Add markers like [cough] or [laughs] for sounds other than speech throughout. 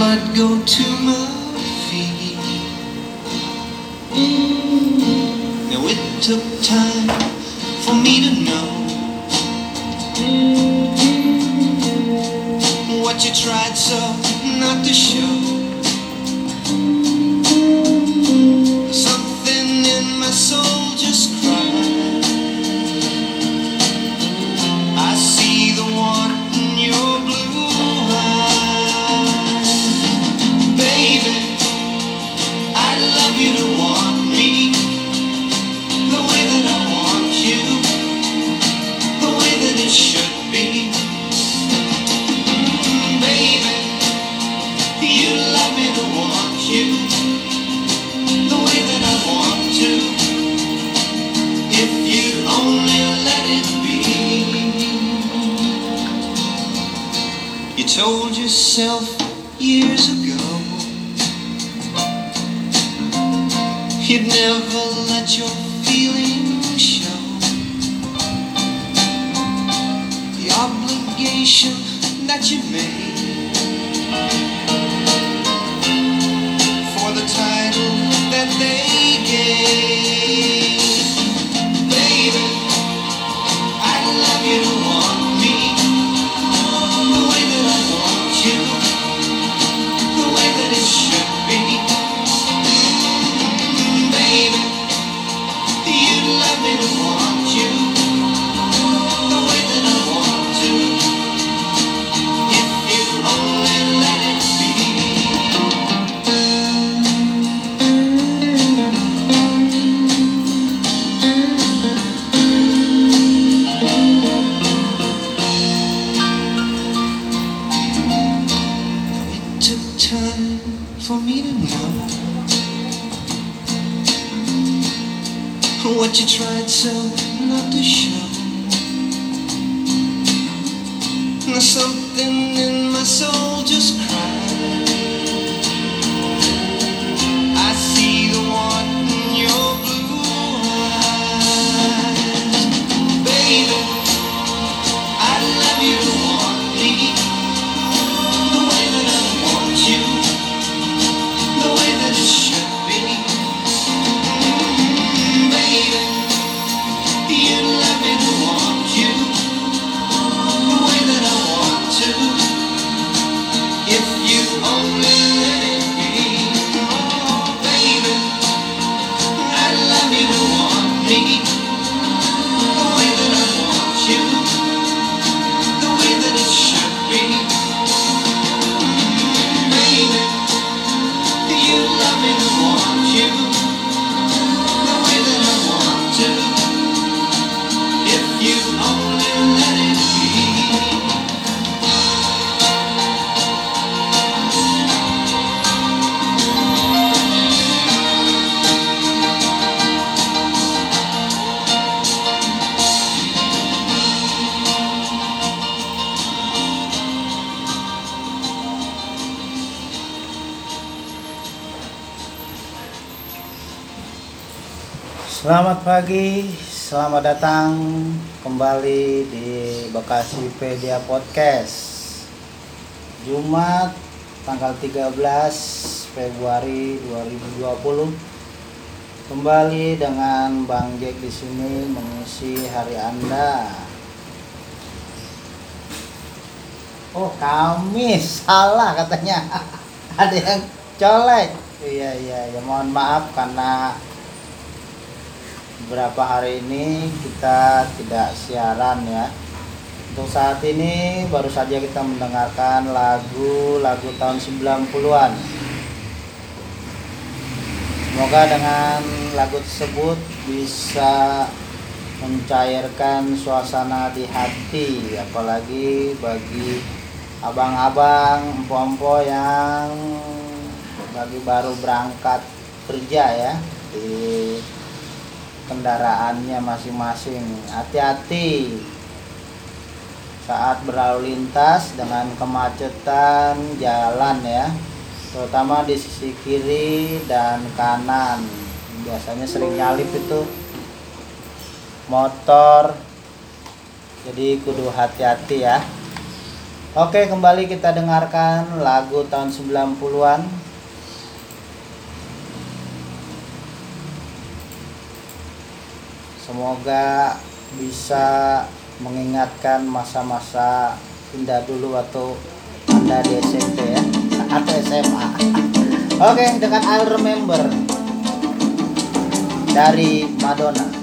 blood go to my feet. Now it took time for me to know what you tried so not to show. Something in my soul yourself years ago you'd never let your feelings show. The obligation that you made Selamat pagi, selamat datang kembali di Bekasi Pedia Podcast. Jumat tanggal 13 Februari 2020 Kembali dengan Bang Jack di sini mengisi hari Anda. Oh Kamis, salah katanya. [laughs] Ada yang colek. Iya iya ya mohon maaf karena beberapa hari ini kita tidak siaran ya. Untuk saat ini baru saja kita mendengarkan lagu-lagu tahun 90-an. Semoga dengan lagu tersebut bisa mencairkan suasana di hati apalagi bagi abang-abang, empo-empo yang lagi baru berangkat kerja ya di kendaraannya masing-masing. Hati-hati saat berlalu lintas dengan kemacetan jalan ya, terutama di sisi kiri dan kanan. Biasanya sering nyalip itu motor. Jadi kudu hati-hati ya. Oke, kembali kita dengarkan lagu tahun 90-an Semoga bisa mengingatkan masa-masa indah dulu atau Anda di SMP ya atau SMA. Oke, okay, dengan I Remember dari Madonna.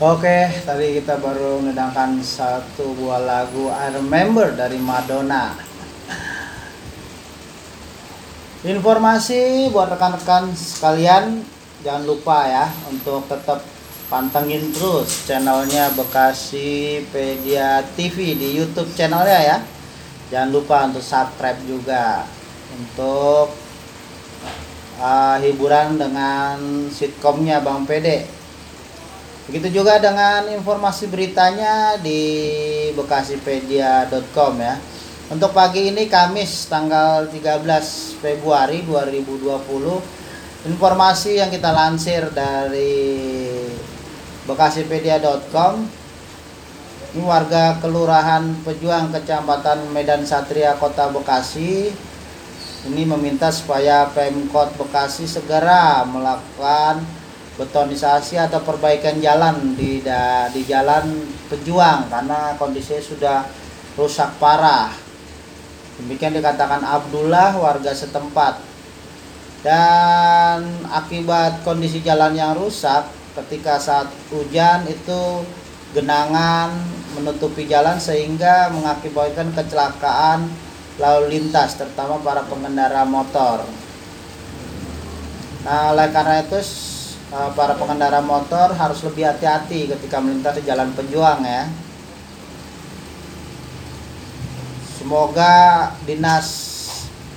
Oke, tadi kita baru mendengarkan satu buah lagu I Remember dari Madonna. Informasi buat rekan-rekan sekalian, jangan lupa ya untuk tetap pantengin terus channelnya Bekasi Pedia TV di YouTube channelnya ya. Jangan lupa untuk subscribe juga untuk uh, hiburan dengan sitkomnya Bang Pede Begitu juga dengan informasi beritanya di bekasipedia.com ya. Untuk pagi ini Kamis tanggal 13 Februari 2020 informasi yang kita lansir dari bekasipedia.com ini warga kelurahan Pejuang Kecamatan Medan Satria Kota Bekasi ini meminta supaya Pemkot Bekasi segera melakukan betonisasi atau perbaikan jalan di da- di jalan Pejuang karena kondisinya sudah rusak parah. Demikian dikatakan Abdullah warga setempat. Dan akibat kondisi jalan yang rusak ketika saat hujan itu genangan menutupi jalan sehingga mengakibatkan kecelakaan lalu lintas terutama para pengendara motor. Nah, oleh karena itu para pengendara motor harus lebih hati-hati ketika melintasi jalan pejuang ya. Semoga dinas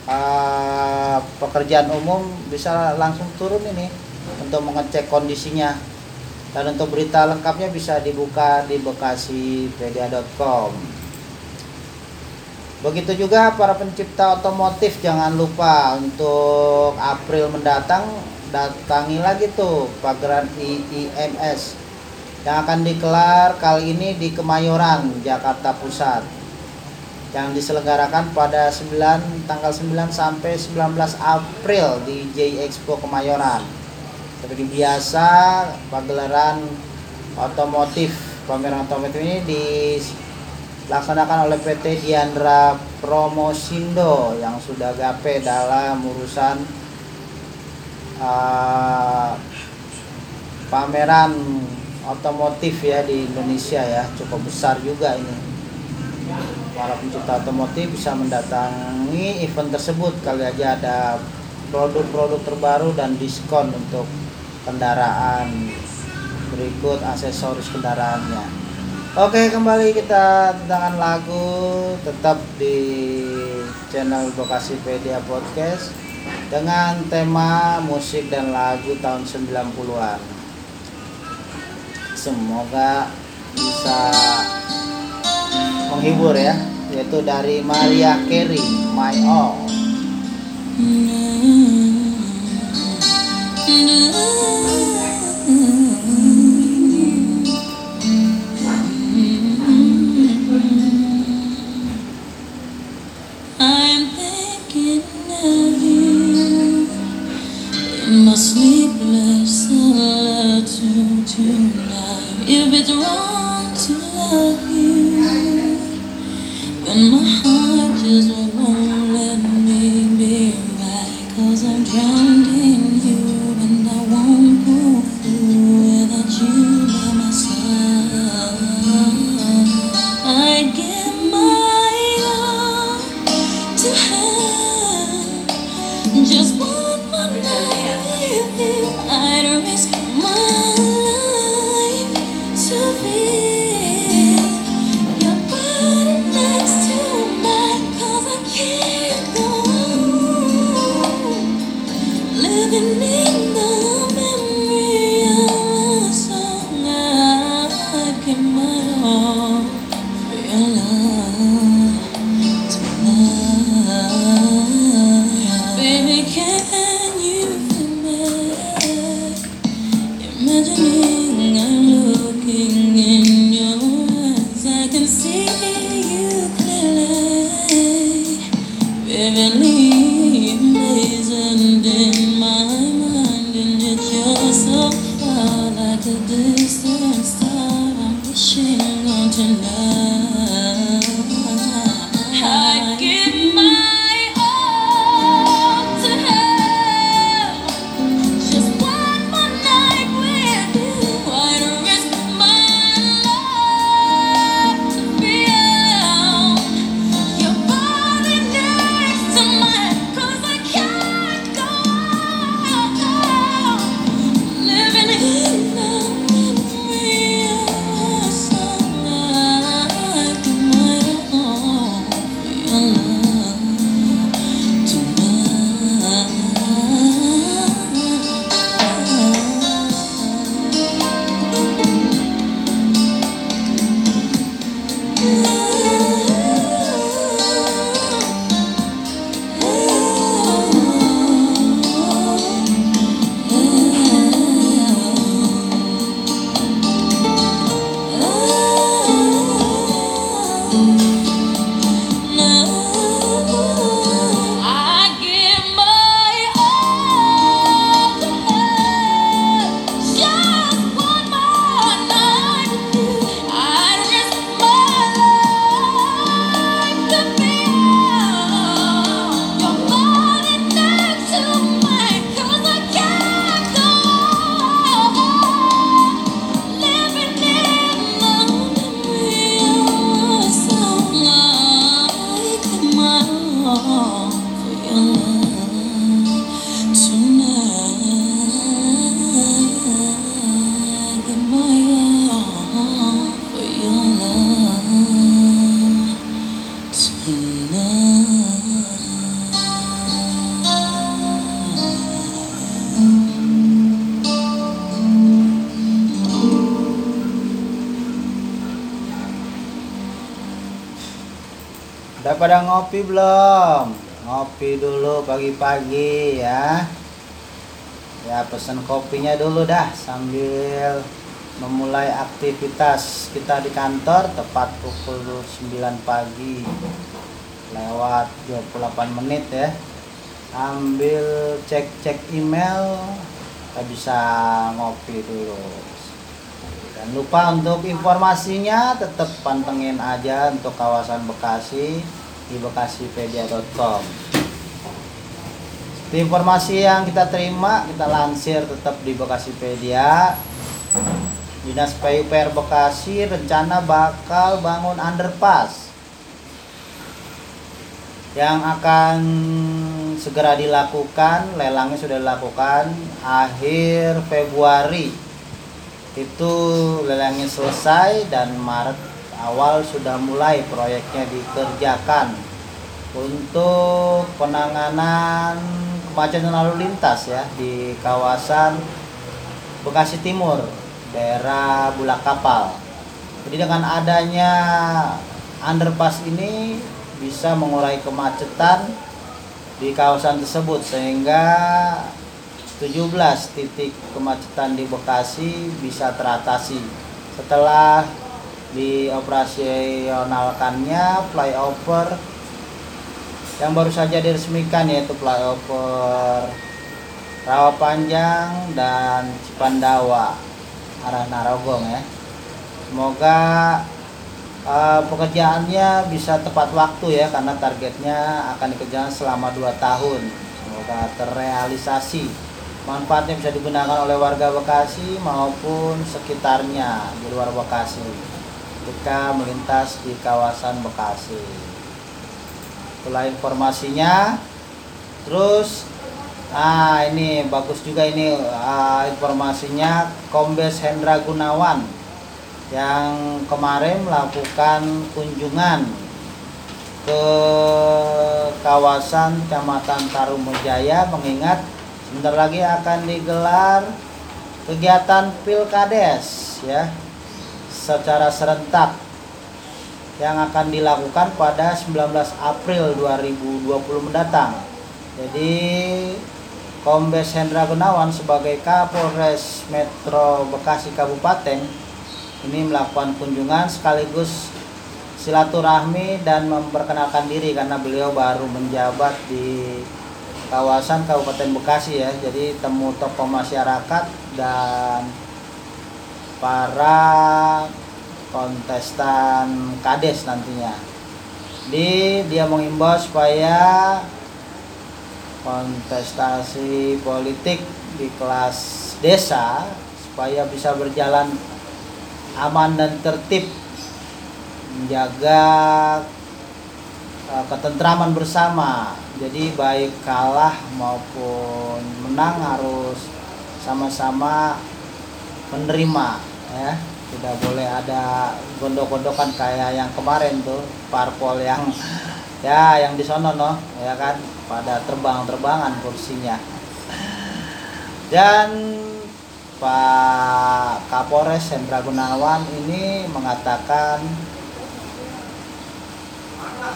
eh, pekerjaan umum bisa langsung turun ini untuk mengecek kondisinya. Dan untuk berita lengkapnya bisa dibuka di bekasipedia.com. Begitu juga para pencipta otomotif jangan lupa untuk April mendatang datangi lagi tuh pagelaran IIMS yang akan digelar kali ini di Kemayoran, Jakarta Pusat. Yang diselenggarakan pada 9 tanggal 9 sampai 19 April di J Expo Kemayoran. Seperti biasa pagelaran otomotif pameran otomotif ini dilaksanakan oleh PT Diandra Promosindo yang sudah gape dalam urusan uh, pameran otomotif ya di Indonesia ya cukup besar juga ini. Para pencipta otomotif bisa mendatangi event tersebut. Kali aja ada produk-produk terbaru dan diskon untuk kendaraan berikut aksesoris kendaraannya. Oke kembali kita tentangkan lagu tetap di channel Bekasipedia Podcast dengan tema musik dan lagu tahun 90-an semoga bisa menghibur ya yaitu dari Maria Carey My All pada ngopi belum? Ngopi dulu pagi-pagi ya. Ya pesen kopinya dulu dah sambil memulai aktivitas kita di kantor tepat pukul 9 pagi lewat 28 menit ya. Ambil cek-cek email kita bisa ngopi dulu. Dan lupa untuk informasinya tetap pantengin aja untuk kawasan Bekasi di bekasipedia.com. Seperti informasi yang kita terima, kita lansir tetap di Bekasipedia. Dinas PUPR Bekasi rencana bakal bangun underpass yang akan segera dilakukan, lelangnya sudah dilakukan akhir Februari itu lelangnya selesai dan Maret awal sudah mulai proyeknya dikerjakan untuk penanganan kemacetan lalu lintas ya di kawasan Bekasi Timur daerah Bulak Kapal. Jadi dengan adanya underpass ini bisa mengurai kemacetan di kawasan tersebut sehingga 17 titik kemacetan di Bekasi bisa teratasi. Setelah dioperasionalkannya flyover yang baru saja diresmikan yaitu flyover Rawa Panjang dan Cipandawa arah Narogong ya. Semoga uh, pekerjaannya bisa tepat waktu ya karena targetnya akan dikerjakan selama 2 tahun. Semoga terrealisasi manfaatnya bisa digunakan oleh warga Bekasi maupun sekitarnya di luar Bekasi ketika melintas di kawasan Bekasi. Itulah informasinya. Terus ah ini bagus juga ini ah, informasinya. Kombes Hendra Gunawan yang kemarin melakukan kunjungan ke kawasan Kecamatan Tarumajaya mengingat Sebentar lagi akan digelar kegiatan Pilkades ya secara serentak yang akan dilakukan pada 19 April 2020 mendatang. Jadi Kombes Hendra Gunawan sebagai Kapolres Metro Bekasi Kabupaten ini melakukan kunjungan sekaligus silaturahmi dan memperkenalkan diri karena beliau baru menjabat di kawasan Kabupaten Bekasi ya. Jadi temu tokoh masyarakat dan para kontestan kades nantinya. Di dia mengimbau supaya kontestasi politik di kelas desa supaya bisa berjalan aman dan tertib menjaga uh, ketentraman bersama jadi baik kalah maupun menang harus sama-sama menerima ya tidak boleh ada gondok-gondokan kayak yang kemarin tuh parpol yang [laughs] ya yang di sono no ya kan? Pada terbang-terbangan kursinya. Dan Pak Kapolres Hendra Gunawan ini mengatakan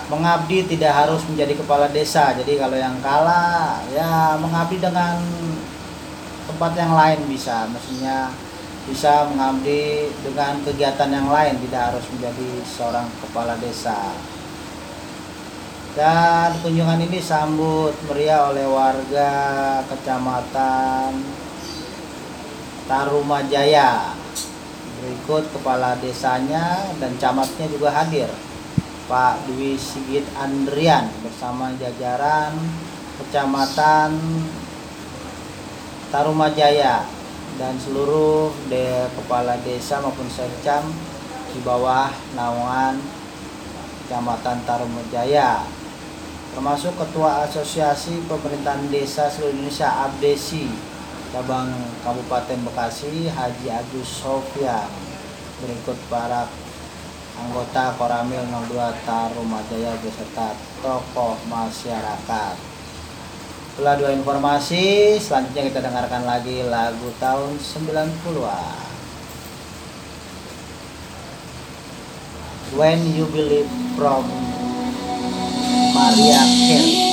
mengabdi tidak harus menjadi kepala desa jadi kalau yang kalah ya mengabdi dengan tempat yang lain bisa. Maksudnya bisa mengabdi dengan kegiatan yang lain tidak harus menjadi seorang kepala desa. Dan kunjungan ini sambut meriah oleh warga kecamatan Tarumajaya. Berikut kepala desanya dan camatnya juga hadir Pak Dwi Sigit Andrian bersama jajaran Kecamatan Tarumajaya dan seluruh de kepala desa maupun secam di bawah naungan Kecamatan Tarumajaya termasuk Ketua Asosiasi Pemerintahan Desa seluruh Indonesia Abdesi cabang Kabupaten Bekasi Haji Agus Sofia berikut para anggota Koramil 02 Tarumajaya beserta tokoh masyarakat. Setelah dua informasi, selanjutnya kita dengarkan lagi lagu tahun 90-an. When You Believe from Maria Carey.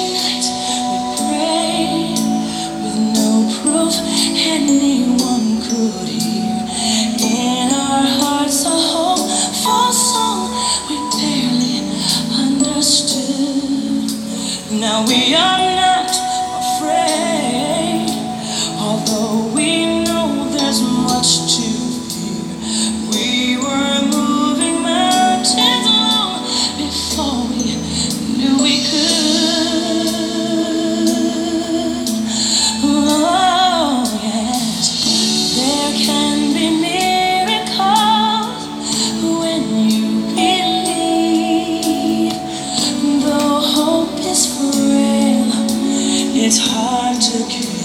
Now we are. It's hard to keep.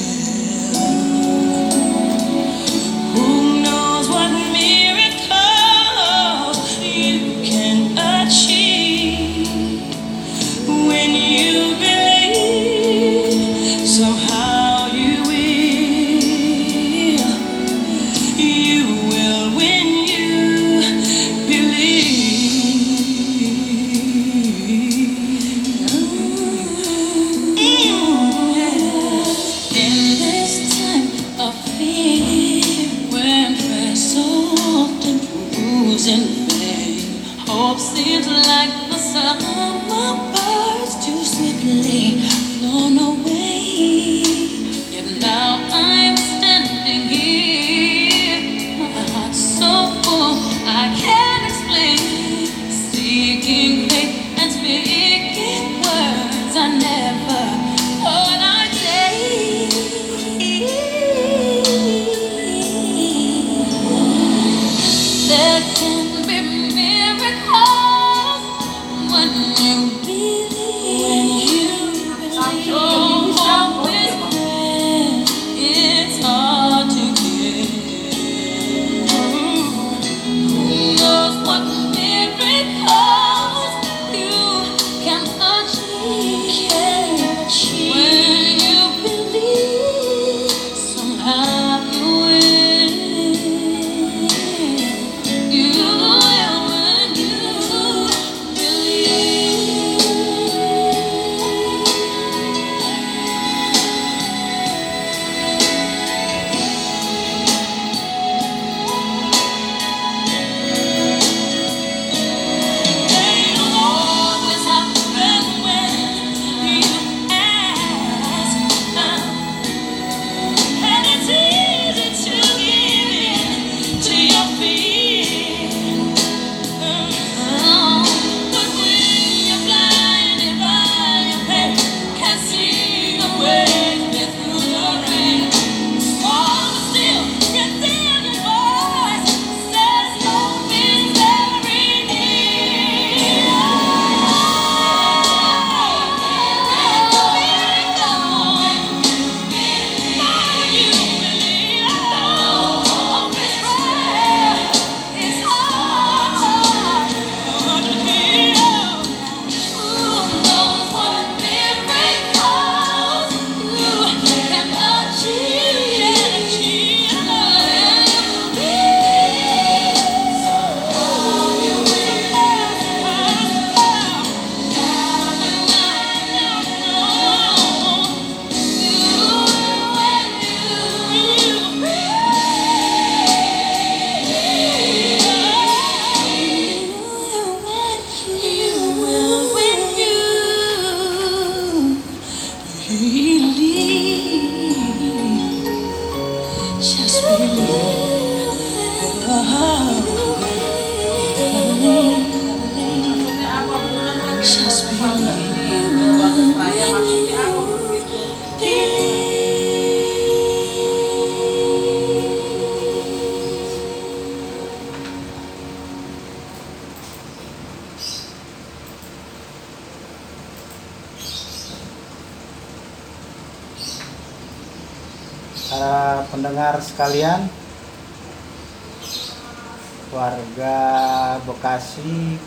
Bekasi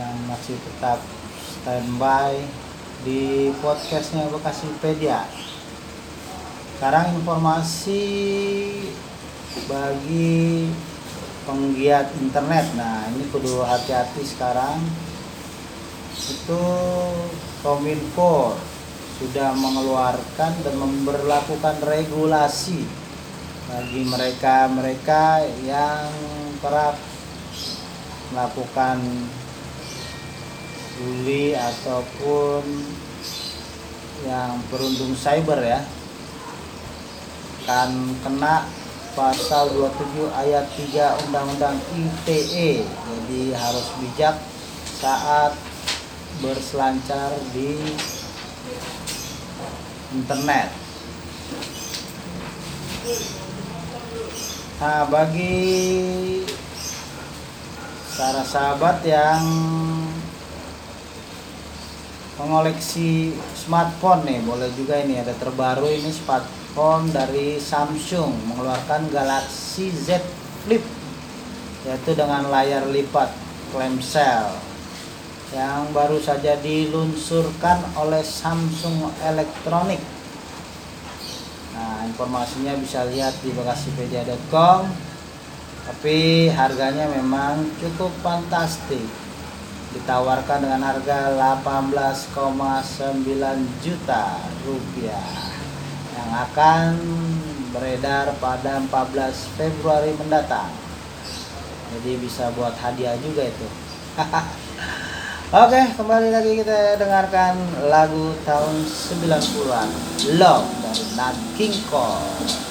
yang masih tetap standby di podcastnya Bekasi Pedia. Sekarang informasi bagi penggiat internet. Nah, ini kudu hati-hati sekarang. Itu Kominfo sudah mengeluarkan dan memberlakukan regulasi bagi mereka-mereka yang kerap melakukan bully ataupun yang berundung cyber ya. Akan kena pasal 27 ayat 3 Undang-Undang ITE jadi harus bijak saat berselancar di internet. Nah bagi para sahabat yang mengoleksi smartphone nih boleh juga ini ada terbaru ini smartphone dari Samsung mengeluarkan Galaxy Z Flip yaitu dengan layar lipat clamshell yang baru saja diluncurkan oleh Samsung Electronic. Nah informasinya bisa lihat di bekasipedia.com tapi harganya memang cukup fantastik. Ditawarkan dengan harga 18,9 juta rupiah yang akan beredar pada 14 Februari mendatang. Jadi bisa buat hadiah juga itu. [laughs] Oke, kembali lagi kita dengarkan lagu tahun 90-an Love dari Nat King Cole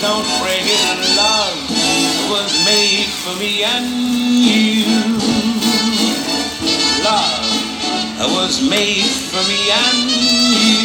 Don't break it. Love was made for me and you. Love was made for me and you.